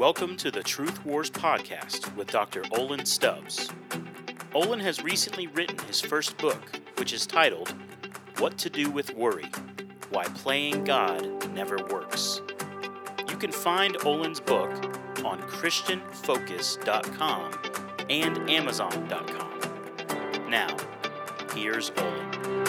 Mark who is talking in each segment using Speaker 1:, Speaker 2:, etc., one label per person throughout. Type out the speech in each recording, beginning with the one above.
Speaker 1: Welcome to the Truth Wars podcast with Dr. Olan Stubbs. Olan has recently written his first book, which is titled What to Do with Worry Why Playing God Never Works. You can find Olan's book on ChristianFocus.com and Amazon.com. Now, here's Olan.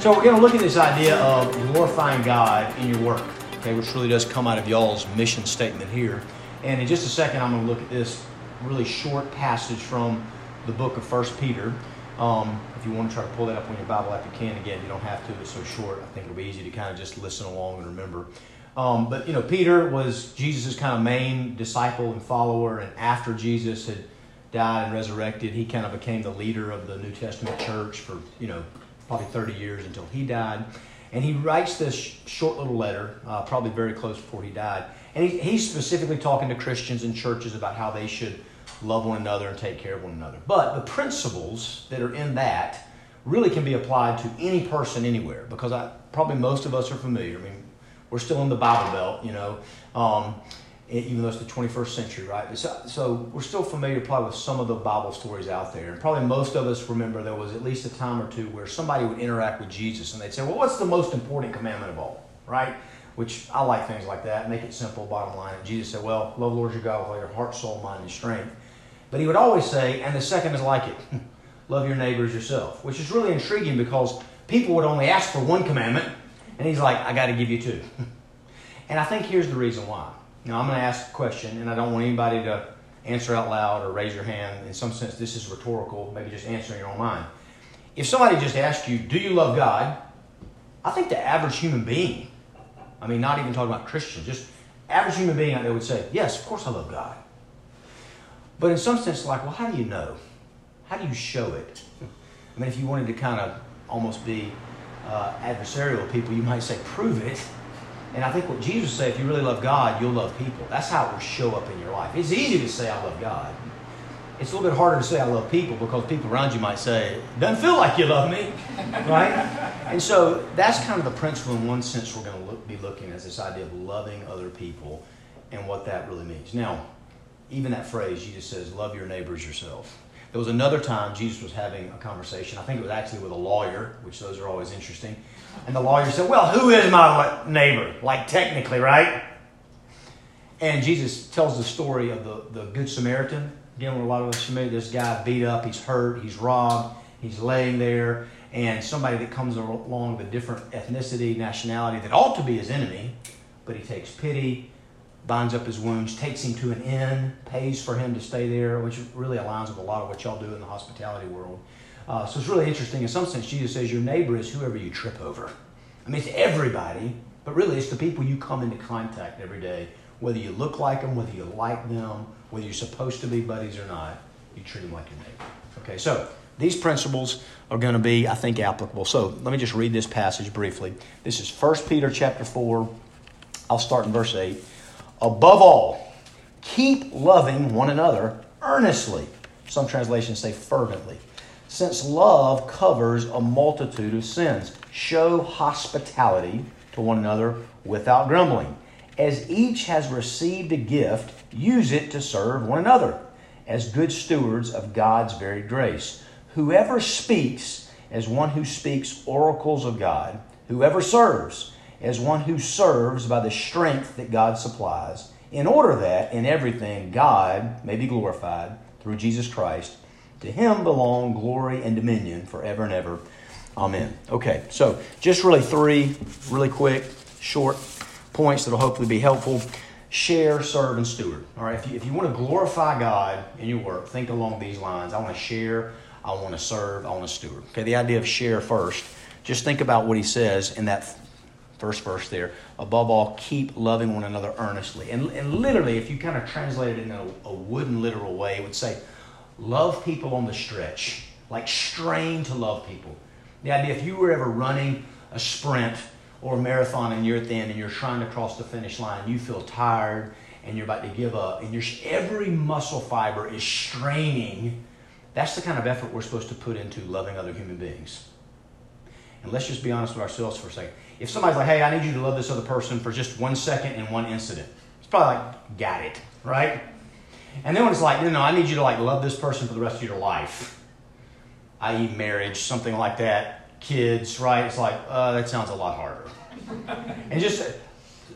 Speaker 2: So we're going to look at this idea of glorifying God in your work, okay, which really does come out of y'all's mission statement here. And in just a second, I'm going to look at this really short passage from the book of First Peter. Um, if you want to try to pull that up on your Bible app, you can. Again, you don't have to. It's so short. I think it'll be easy to kind of just listen along and remember. Um, but you know, Peter was Jesus' kind of main disciple and follower, and after Jesus had died and resurrected, he kind of became the leader of the New Testament church for you know probably 30 years until he died. And he writes this short little letter, uh, probably very close before he died. And he, he's specifically talking to Christians and churches about how they should love one another and take care of one another. But the principles that are in that really can be applied to any person anywhere because I, probably most of us are familiar. I mean, we're still in the Bible Belt, you know, um, even though it's the 21st century, right? So, so, we're still familiar probably with some of the Bible stories out there. And probably most of us remember there was at least a time or two where somebody would interact with Jesus and they'd say, well, what's the most important commandment of all, right? Which I like things like that, make it simple, bottom line. Jesus said, well, love the Lord your God with all your heart, soul, mind, and strength. But he would always say, and the second is like it love your neighbors yourself, which is really intriguing because people would only ask for one commandment, and he's like, I got to give you two. and I think here's the reason why. Now, I'm going to ask a question, and I don't want anybody to answer out loud or raise your hand. In some sense, this is rhetorical, maybe just answer in your own mind. If somebody just asked you, Do you love God? I think the average human being, I mean, not even talking about Christians, just average human being out there would say, Yes, of course I love God. But in some sense, like, well, how do you know? How do you show it? I mean, if you wanted to kind of almost be uh, adversarial people, you might say, Prove it. And I think what Jesus said, if you really love God, you'll love people. That's how it will show up in your life. It's easy to say, I love God. It's a little bit harder to say, I love people because people around you might say, doesn't feel like you love me. right? And so that's kind of the principle in one sense we're going to look, be looking at this idea of loving other people and what that really means. Now, even that phrase, Jesus says, love your neighbors yourself. There was another time Jesus was having a conversation. I think it was actually with a lawyer, which those are always interesting. And the lawyer said, Well, who is my neighbor? Like, technically, right? And Jesus tells the story of the, the Good Samaritan. Again, where a lot of us familiar, this guy beat up, he's hurt, he's robbed, he's laying there, and somebody that comes along with a different ethnicity, nationality that ought to be his enemy, but he takes pity, binds up his wounds, takes him to an inn, pays for him to stay there, which really aligns with a lot of what y'all do in the hospitality world. Uh, so it's really interesting. In some sense, Jesus says your neighbor is whoever you trip over. I mean, it's everybody, but really it's the people you come into contact every day. Whether you look like them, whether you like them, whether you're supposed to be buddies or not, you treat them like your neighbor. Okay, so these principles are going to be, I think, applicable. So let me just read this passage briefly. This is 1 Peter chapter 4. I'll start in verse 8. Above all, keep loving one another earnestly. Some translations say fervently since love covers a multitude of sins. Show hospitality to one another without grumbling. As each has received a gift, use it to serve one another as good stewards of God's varied grace. Whoever speaks as one who speaks oracles of God, whoever serves as one who serves by the strength that God supplies, in order that in everything God may be glorified through Jesus Christ to him belong glory and dominion forever and ever. Amen. Okay, so just really three really quick, short points that'll hopefully be helpful. Share, serve, and steward. All right, if you, if you want to glorify God in your work, think along these lines. I want to share, I want to serve, I want to steward. Okay, the idea of share first. Just think about what he says in that first verse there. Above all, keep loving one another earnestly. And, and literally, if you kind of translate it in a, a wooden literal way, it would say, love people on the stretch, like strain to love people. The idea if you were ever running a sprint or a marathon and you're at the end and you're trying to cross the finish line, you feel tired and you're about to give up, and your every muscle fiber is straining. That's the kind of effort we're supposed to put into loving other human beings. And let's just be honest with ourselves for a second. If somebody's like, hey, I need you to love this other person for just one second and one incident, it's probably like, got it, right? And then when it's like, no, know, I need you to like love this person for the rest of your life, i.e., marriage, something like that, kids, right? It's like, uh, that sounds a lot harder. and just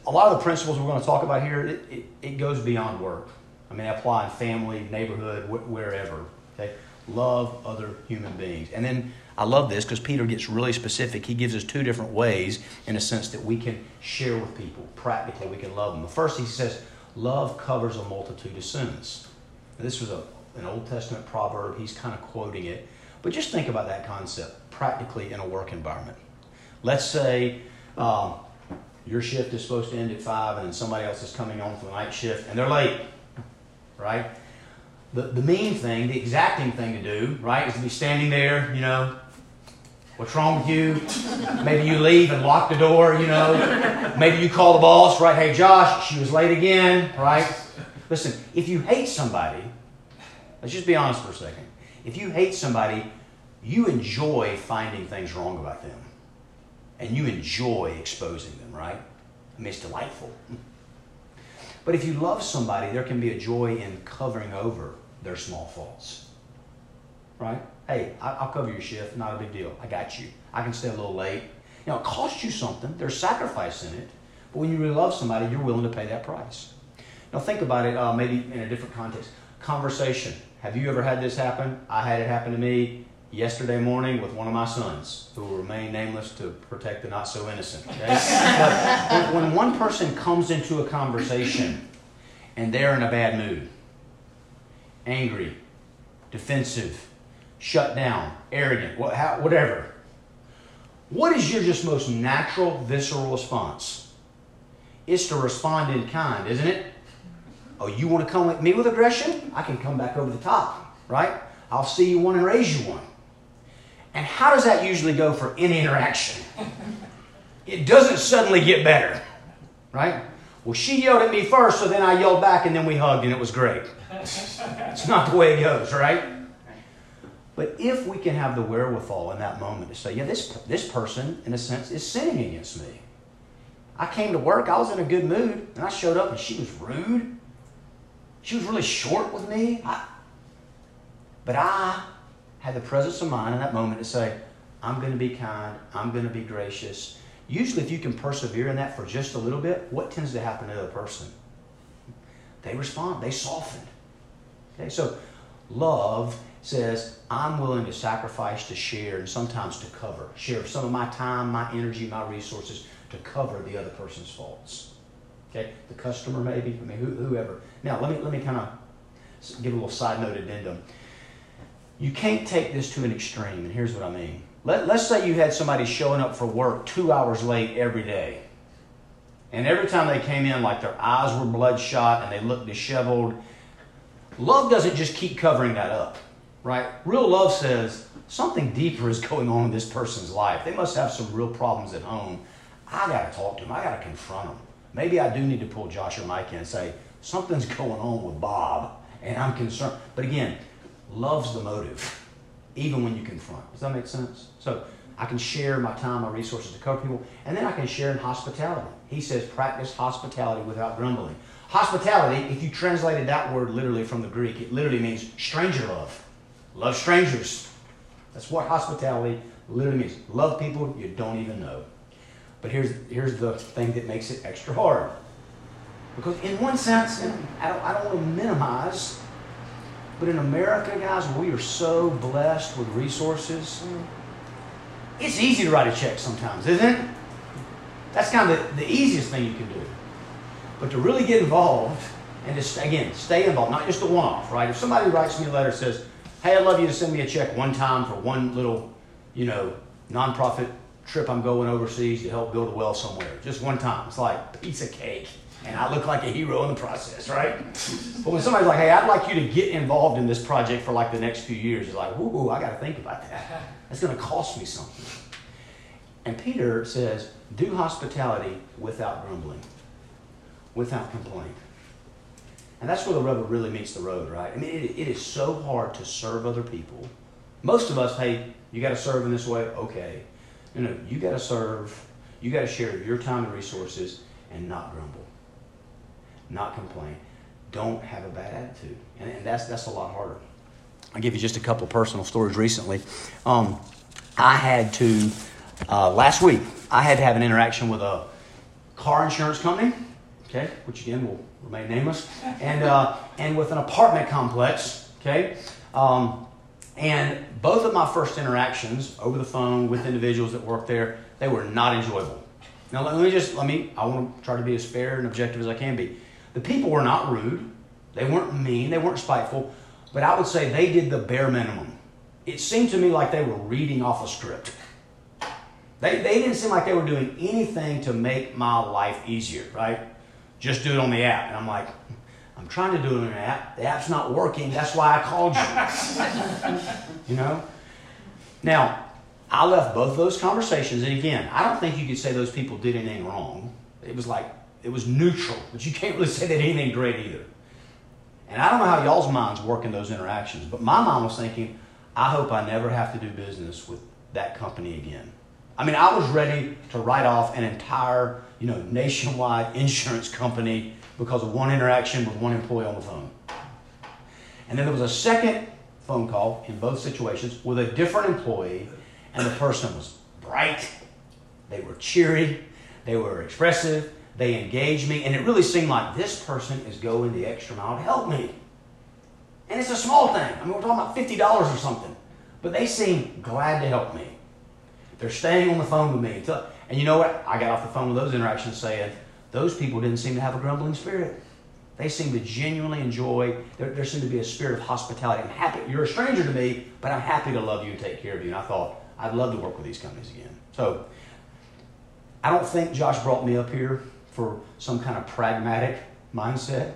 Speaker 2: a lot of the principles we're going to talk about here, it, it, it goes beyond work. I mean, apply in family, neighborhood, wh- wherever. Okay, love other human beings, and then I love this because Peter gets really specific. He gives us two different ways, in a sense, that we can share with people. Practically, we can love them. The first, he says, love covers a multitude of sins. Now, this was a, an Old Testament proverb. He's kind of quoting it. But just think about that concept practically in a work environment. Let's say um, your shift is supposed to end at 5 and then somebody else is coming on for the night shift and they're late, right? The, the mean thing, the exacting thing to do, right, is to be standing there, you know, What's wrong with you? Maybe you leave and lock the door, you know. Maybe you call the boss, right? Hey, Josh, she was late again, right? Listen, if you hate somebody, let's just be honest for a second. If you hate somebody, you enjoy finding things wrong about them. And you enjoy exposing them, right? I mean, it's delightful. But if you love somebody, there can be a joy in covering over their small faults, right? Hey, I'll cover your shift. Not a big deal. I got you. I can stay a little late. You know, it costs you something. There's sacrifice in it. But when you really love somebody, you're willing to pay that price. Now, think about it uh, maybe in a different context. Conversation. Have you ever had this happen? I had it happen to me yesterday morning with one of my sons, who will remain nameless to protect the not so innocent. Okay? but when one person comes into a conversation and they're in a bad mood, angry, defensive, shut down, arrogant, whatever. What is your just most natural, visceral response? It's to respond in kind, isn't it? Oh, you want to come at me with aggression? I can come back over the top, right? I'll see you one and raise you one. And how does that usually go for any interaction? It doesn't suddenly get better, right? Well, she yelled at me first, so then I yelled back, and then we hugged, and it was great. It's not the way it goes, right? But if we can have the wherewithal in that moment to say, yeah, this, this person, in a sense, is sinning against me. I came to work, I was in a good mood, and I showed up and she was rude. She was really short with me. I, but I had the presence of mind in that moment to say, I'm going to be kind, I'm going to be gracious. Usually, if you can persevere in that for just a little bit, what tends to happen to the person? They respond, they soften. Okay, so love says, I'm willing to sacrifice to share and sometimes to cover, share some of my time, my energy, my resources to cover the other person's faults. Okay, the customer maybe, I mean, whoever. Now, let me let me kind of give a little side note addendum. You can't take this to an extreme, and here's what I mean. Let, let's say you had somebody showing up for work two hours late every day. And every time they came in, like their eyes were bloodshot and they looked disheveled. Love doesn't just keep covering that up right? Real love says something deeper is going on in this person's life. They must have some real problems at home. I got to talk to them. I got to confront them. Maybe I do need to pull Josh or Mike in and say, something's going on with Bob, and I'm concerned. But again, love's the motive, even when you confront. Does that make sense? So I can share my time, my resources to cover people, and then I can share in hospitality. He says, practice hospitality without grumbling. Hospitality, if you translated that word literally from the Greek, it literally means stranger love. Love strangers. That's what hospitality literally means. Love people you don't even know. But here's, here's the thing that makes it extra hard. Because in one sense, and I don't, I don't want to minimize, but in America, guys, we are so blessed with resources. It's easy to write a check sometimes, isn't it? That's kind of the, the easiest thing you can do. But to really get involved and just, again, stay involved, not just a one off, right? If somebody writes me a letter says, hey, I'd love you to send me a check one time for one little, you know, nonprofit trip I'm going overseas to help build a well somewhere. Just one time. It's like a piece of cake. And I look like a hero in the process, right? but when somebody's like, hey, I'd like you to get involved in this project for like the next few years, it's like, ooh, I got to think about that. That's going to cost me something. And Peter says, do hospitality without grumbling, without complaint. And that's where the rubber really meets the road, right? I mean, it, it is so hard to serve other people. Most of us, hey, you got to serve in this way. Okay. You know, you got to serve. You got to share your time and resources and not grumble. not complain. Don't have a bad attitude. And, and that's, that's a lot harder. I'll give you just a couple personal stories recently. Um, I had to, uh, last week, I had to have an interaction with a car insurance company, okay, which again will remain nameless, and, uh, and with an apartment complex, okay. Um, and both of my first interactions over the phone with individuals that work there, they were not enjoyable. Now, let me just, let me, I want to try to be as fair and objective as I can be. The people were not rude, they weren't mean, they weren't spiteful, but I would say they did the bare minimum. It seemed to me like they were reading off a script. They, they didn't seem like they were doing anything to make my life easier, right? Just do it on the app. And I'm like, I'm trying to do it on the app. The app's not working. That's why I called you. you know? Now, I left both those conversations, and again, I don't think you could say those people did anything wrong. It was like, it was neutral, but you can't really say did anything great either. And I don't know how y'all's minds work in those interactions, but my mind was thinking, I hope I never have to do business with that company again. I mean, I was ready to write off an entire, you know, nationwide insurance company because of one interaction with one employee on the phone. And then there was a second phone call in both situations with a different employee, and the person was bright, they were cheery, they were expressive, they engaged me, and it really seemed like this person is going the extra mile to help me. And it's a small thing. I mean, we're talking about $50 or something. But they seem glad to help me. They're staying on the phone with me. And you know what? I got off the phone with those interactions saying, those people didn't seem to have a grumbling spirit. They seem to genuinely enjoy, there, there seemed to be a spirit of hospitality. I'm happy, you're a stranger to me, but I'm happy to love you and take care of you. And I thought, I'd love to work with these companies again. So, I don't think Josh brought me up here for some kind of pragmatic mindset.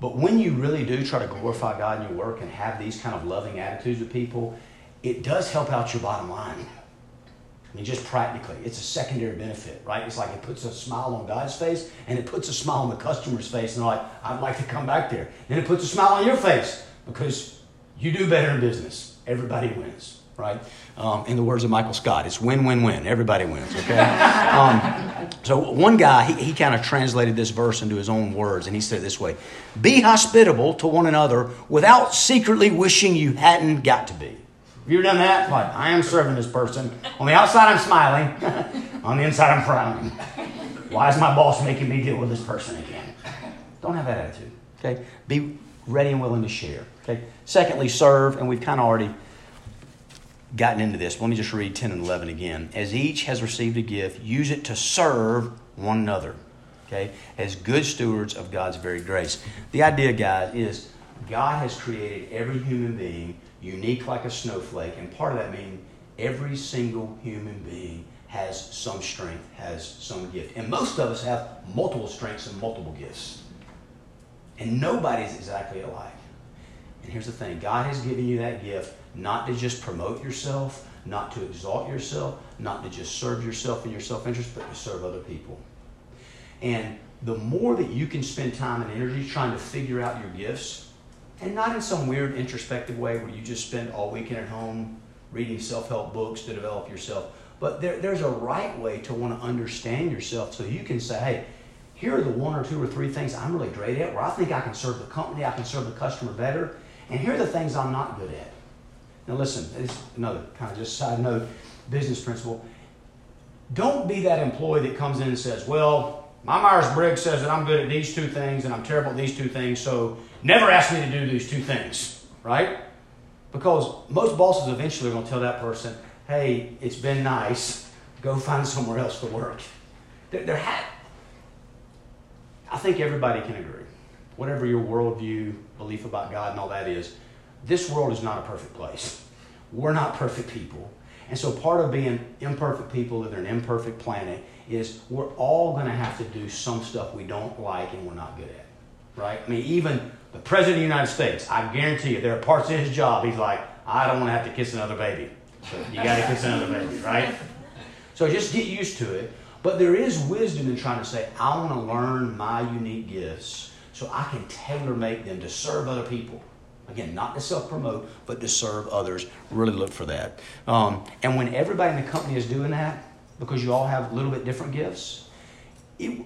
Speaker 2: But when you really do try to glorify God in your work and have these kind of loving attitudes with people, it does help out your bottom line. I mean, just practically, it's a secondary benefit, right? It's like it puts a smile on God's face and it puts a smile on the customer's face, and they're like, I'd like to come back there. Then it puts a smile on your face because you do better in business. Everybody wins, right? Um, in the words of Michael Scott, it's win, win, win. Everybody wins, okay? um, so one guy, he, he kind of translated this verse into his own words, and he said it this way Be hospitable to one another without secretly wishing you hadn't got to be. Have you ever done that? Like, I am serving this person. On the outside, I'm smiling. On the inside, I'm frowning. Why is my boss making me deal with this person again? Don't have that attitude. Okay? Be ready and willing to share. Okay? Secondly, serve, and we've kind of already gotten into this. Let me just read 10 and 11 again. As each has received a gift, use it to serve one another. Okay? As good stewards of God's very grace. The idea, guys, is God has created every human being unique like a snowflake, and part of that means every single human being has some strength, has some gift. And most of us have multiple strengths and multiple gifts. And nobody's exactly alike. And here's the thing God has given you that gift not to just promote yourself, not to exalt yourself, not to just serve yourself and your self interest, but to serve other people. And the more that you can spend time and energy trying to figure out your gifts, and not in some weird introspective way where you just spend all weekend at home reading self-help books to develop yourself. But there, there's a right way to want to understand yourself so you can say hey here are the one or two or three things i'm really great at where i think i can serve the company i can serve the customer better and here are the things i'm not good at. Now listen it's another kind of just side note business principle. Don't be that employee that comes in and says well my myers-briggs says that i'm good at these two things and i'm terrible at these two things so Never ask me to do these two things, right? Because most bosses eventually are going to tell that person, hey, it's been nice, go find somewhere else to work. There ha- I think everybody can agree. Whatever your worldview, belief about God, and all that is, this world is not a perfect place. We're not perfect people. And so part of being imperfect people living an imperfect planet is we're all going to have to do some stuff we don't like and we're not good at. Right? I mean, even the President of the United States, I guarantee you, there are parts of his job he's like, I don't want to have to kiss another baby. So you got to kiss another baby, right? So just get used to it. But there is wisdom in trying to say, I want to learn my unique gifts so I can tailor make them to serve other people. Again, not to self promote, but to serve others. Really look for that. Um, and when everybody in the company is doing that, because you all have a little bit different gifts, it,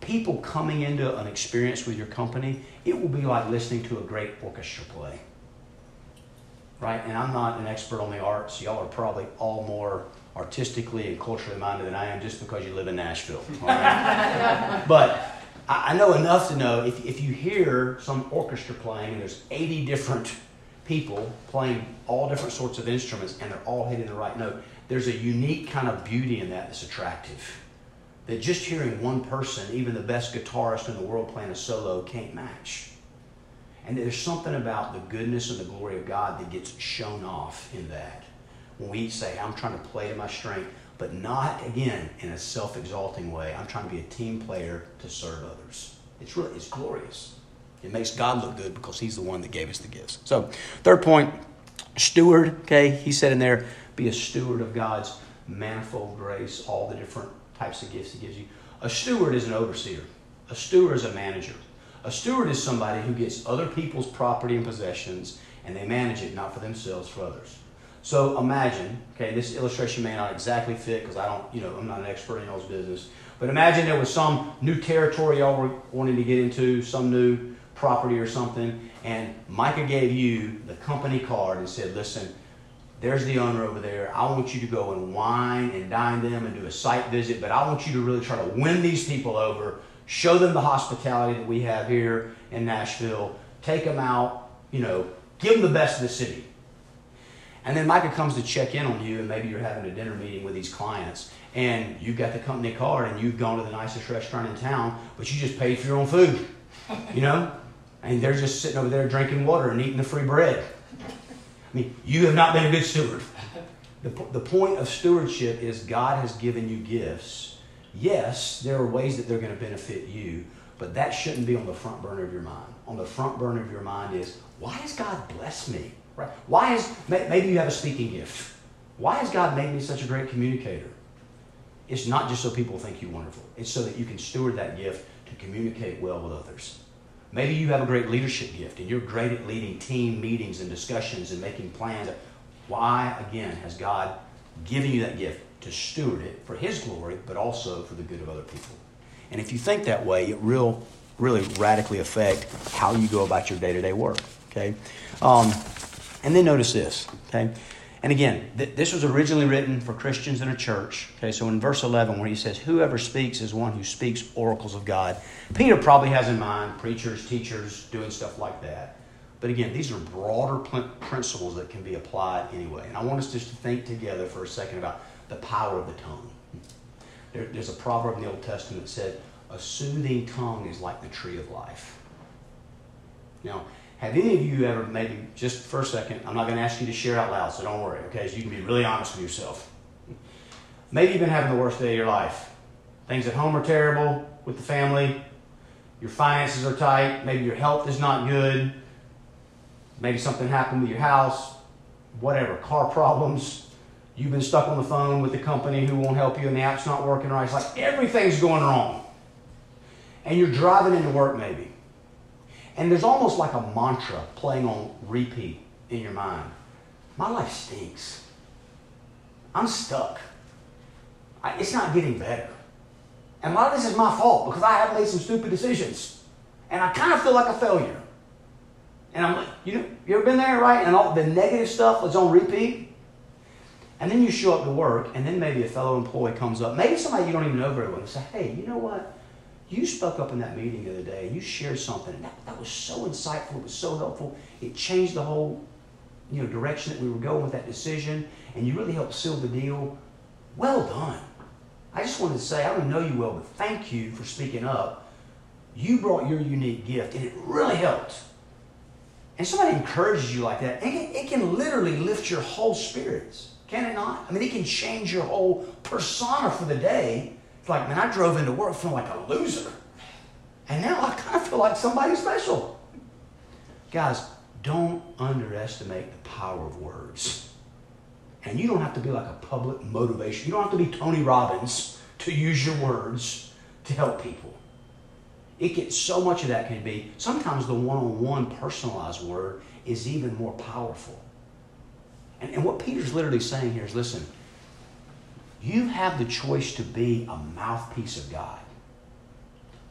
Speaker 2: people coming into an experience with your company, it will be like listening to a great orchestra play. Right? And I'm not an expert on the arts. Y'all are probably all more artistically and culturally minded than I am just because you live in Nashville. Right? but I know enough to know if, if you hear some orchestra playing and there's 80 different people playing all different sorts of instruments and they're all hitting the right note, there's a unique kind of beauty in that that's attractive. That just hearing one person, even the best guitarist in the world playing a solo, can't match. And there's something about the goodness and the glory of God that gets shown off in that. When we say, I'm trying to play to my strength, but not, again, in a self exalting way. I'm trying to be a team player to serve others. It's really, it's glorious. It makes God look good because He's the one that gave us the gifts. So, third point, steward, okay, he said in there, be a steward of God's manifold grace, all the different types of gifts He gives you. A steward is an overseer, a steward is a manager. A steward is somebody who gets other people's property and possessions and they manage it not for themselves, for others. So imagine, okay, this illustration may not exactly fit because I don't, you know, I'm not an expert in y'all's business. But imagine there was some new territory y'all were wanting to get into, some new property or something, and Micah gave you the company card and said, listen, there's the owner over there. I want you to go and wine and dine them and do a site visit, but I want you to really try to win these people over, show them the hospitality that we have here in Nashville, take them out, you know, give them the best of the city. And then Micah comes to check in on you, and maybe you're having a dinner meeting with these clients, and you've got the company card, and you've gone to the nicest restaurant in town, but you just paid for your own food, you know? And they're just sitting over there drinking water and eating the free bread. I mean, you have not been a good steward. The, the point of stewardship is God has given you gifts. Yes, there are ways that they're going to benefit you, but that shouldn't be on the front burner of your mind. On the front burner of your mind is, why has God blessed me? Right? Why is maybe you have a speaking gift? Why has God made me such a great communicator? It's not just so people think you're wonderful. It's so that you can steward that gift to communicate well with others. Maybe you have a great leadership gift and you're great at leading team meetings and discussions and making plans. Why, again, has God given you that gift? To steward it for His glory, but also for the good of other people. And if you think that way, it will really radically affect how you go about your day to day work. Okay? Um, and then notice this. Okay? And again, th- this was originally written for Christians in a church. Okay, so in verse 11, where he says, Whoever speaks is one who speaks oracles of God. Peter probably has in mind preachers, teachers, doing stuff like that. But again, these are broader pl- principles that can be applied anyway. And I want us just to think together for a second about the power of the tongue. There, there's a proverb in the Old Testament that said, A soothing tongue is like the tree of life. Now, have any of you ever, maybe just for a second, I'm not going to ask you to share out loud, so don't worry, okay? So you can be really honest with yourself. Maybe you've been having the worst day of your life. Things at home are terrible with the family. Your finances are tight. Maybe your health is not good. Maybe something happened with your house. Whatever. Car problems. You've been stuck on the phone with the company who won't help you and the app's not working right. It's like everything's going wrong. And you're driving into work maybe and there's almost like a mantra playing on repeat in your mind. My life stinks. I'm stuck. I, it's not getting better. And a lot of this is my fault because I have made some stupid decisions. And I kind of feel like a failure. And I'm like, you know, you ever been there, right? And all the negative stuff is on repeat. And then you show up to work, and then maybe a fellow employee comes up, maybe somebody you don't even know very well, and say, hey, you know what? You spoke up in that meeting the other day and you shared something, and that, that was so insightful, it was so helpful. It changed the whole you know, direction that we were going with that decision, and you really helped seal the deal. Well done. I just wanted to say, I don't know you well, but thank you for speaking up. You brought your unique gift, and it really helped. And somebody encourages you like that, it can, it can literally lift your whole spirits, can it not? I mean, it can change your whole persona for the day it's like, man, I drove into work feeling like a loser. And now I kind of feel like somebody special. Guys, don't underestimate the power of words. And you don't have to be like a public motivation. You don't have to be Tony Robbins to use your words to help people. It gets so much of that can be. Sometimes the one on one personalized word is even more powerful. And, and what Peter's literally saying here is listen, you have the choice to be a mouthpiece of God.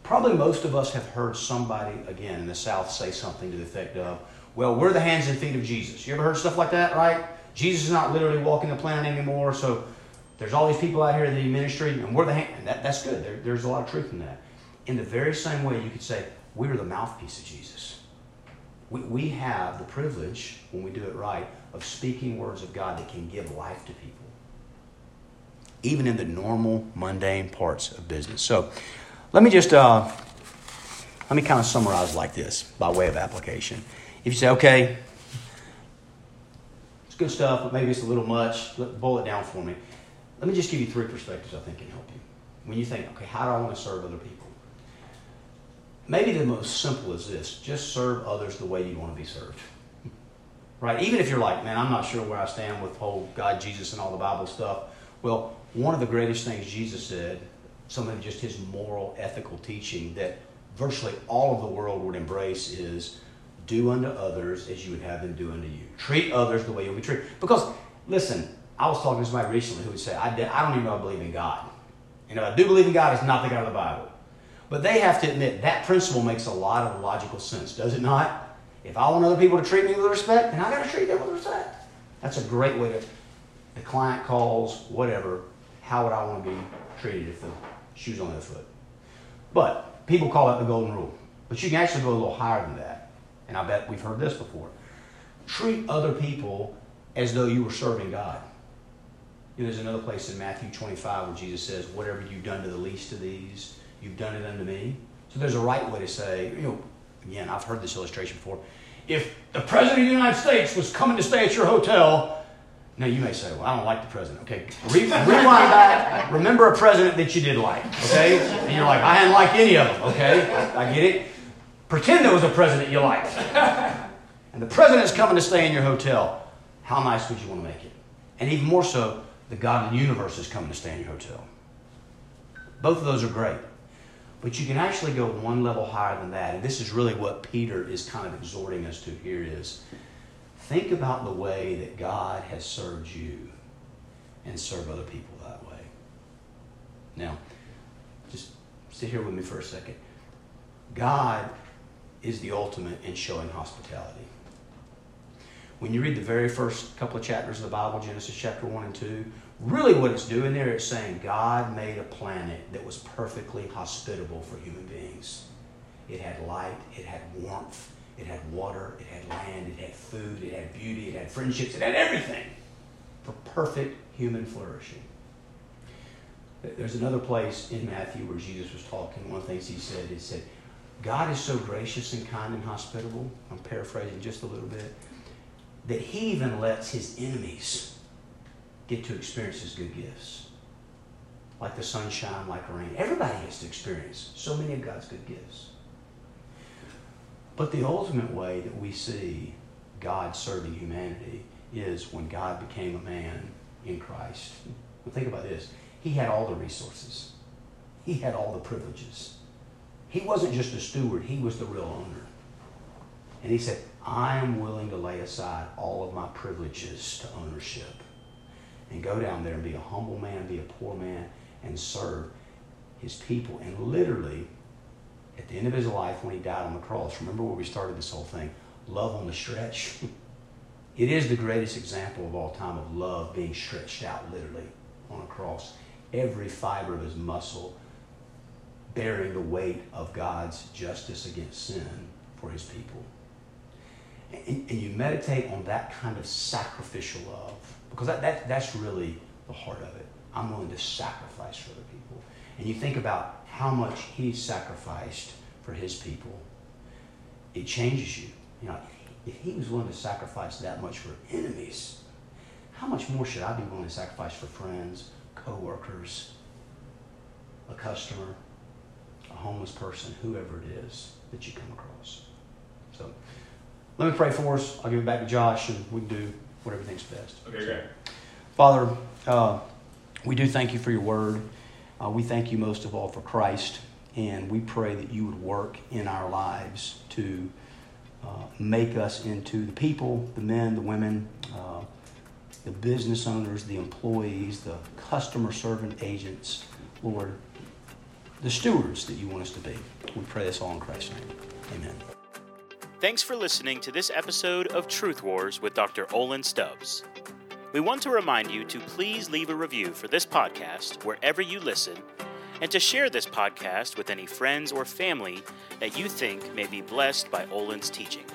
Speaker 2: Probably most of us have heard somebody, again, in the South say something to the effect of, well, we're the hands and feet of Jesus. You ever heard stuff like that, right? Jesus is not literally walking the planet anymore, so there's all these people out here that he ministry, and we're the hand. And that, that's good. There, there's a lot of truth in that. In the very same way, you could say, we're the mouthpiece of Jesus. We, we have the privilege, when we do it right, of speaking words of God that can give life to people, even in the normal, mundane parts of business. So, let me just uh, let me kind of summarize like this by way of application. If you say, okay, it's good stuff, but maybe it's a little much, let, boil it down for me. Let me just give you three perspectives I think can help you. When you think, okay, how do I want to serve other people? Maybe the most simple is this just serve others the way you want to be served. Right? Even if you're like, man, I'm not sure where I stand with whole God, Jesus, and all the Bible stuff. Well, one of the greatest things Jesus said, some of just his moral, ethical teaching that virtually all of the world would embrace is do unto others as you would have them do unto you. Treat others the way you'll be treated. Because, listen, I was talking to somebody recently who would say, I, I don't even know I believe in God. You know, I do believe in God, it's not the God of the Bible. But they have to admit that principle makes a lot of logical sense, does it not? If I want other people to treat me with respect, then I got to treat them with respect. That's a great way to. The client calls, whatever. How would I want to be treated if the shoe's on their foot? But people call that the golden rule. But you can actually go a little higher than that. And I bet we've heard this before. Treat other people as though you were serving God. You know, there's another place in Matthew 25 where Jesus says, Whatever you've done to the least of these, you've done it unto me. So there's a right way to say, you know, again, I've heard this illustration before. If the President of the United States was coming to stay at your hotel, now you may say, well, I don't like the president. Okay, Re- rewind back. Remember a president that you did like, okay? And you're like, I didn't like any of them, okay? I, I get it. Pretend there was a president you liked. And the president's coming to stay in your hotel. How nice would you want to make it? And even more so, the God of the universe is coming to stay in your hotel. Both of those are great. But you can actually go one level higher than that. And this is really what Peter is kind of exhorting us to here is think about the way that God has served you and serve other people that way. Now, just sit here with me for a second. God is the ultimate in showing hospitality. When you read the very first couple of chapters of the Bible, Genesis chapter 1 and 2, really what it's doing there, it's saying God made a planet that was perfectly hospitable for human beings. It had light, it had warmth, it had water, it had land, it had food, it had beauty, it had friendships, it had everything for perfect human flourishing. There's another place in Matthew where Jesus was talking. One of the things he said, he said, God is so gracious and kind and hospitable. I'm paraphrasing just a little bit. That he even lets his enemies get to experience his good gifts. Like the sunshine, like rain. Everybody gets to experience so many of God's good gifts. But the ultimate way that we see God serving humanity is when God became a man in Christ. Well, think about this. He had all the resources. He had all the privileges. He wasn't just a steward, he was the real owner. And he said, I am willing to lay aside all of my privileges to ownership and go down there and be a humble man, be a poor man, and serve his people. And literally, at the end of his life, when he died on the cross, remember where we started this whole thing love on the stretch. it is the greatest example of all time of love being stretched out literally on a cross. Every fiber of his muscle bearing the weight of God's justice against sin for his people. And, and you meditate on that kind of sacrificial love because that, that, that's really the heart of it. I'm willing to sacrifice for other people. And you think about how much he sacrificed for his people, it changes you. You know, if he was willing to sacrifice that much for enemies, how much more should I be willing to sacrifice for friends, co-workers, a customer, a homeless person, whoever it is that you come across? So let me pray for us. I'll give it back to Josh and we can do whatever thinks best.
Speaker 3: Okay, great.
Speaker 2: Father, uh, we do thank you for your word. Uh, we thank you most of all for Christ, and we pray that you would work in our lives to uh, make us into the people, the men, the women, uh, the business owners, the employees, the customer servant agents, Lord, the stewards that you want us to be. We pray this all in Christ's name. Amen.
Speaker 1: Thanks for listening to this episode of Truth Wars with Dr. Olan Stubbs. We want to remind you to please leave a review for this podcast wherever you listen and to share this podcast with any friends or family that you think may be blessed by Olan's teaching.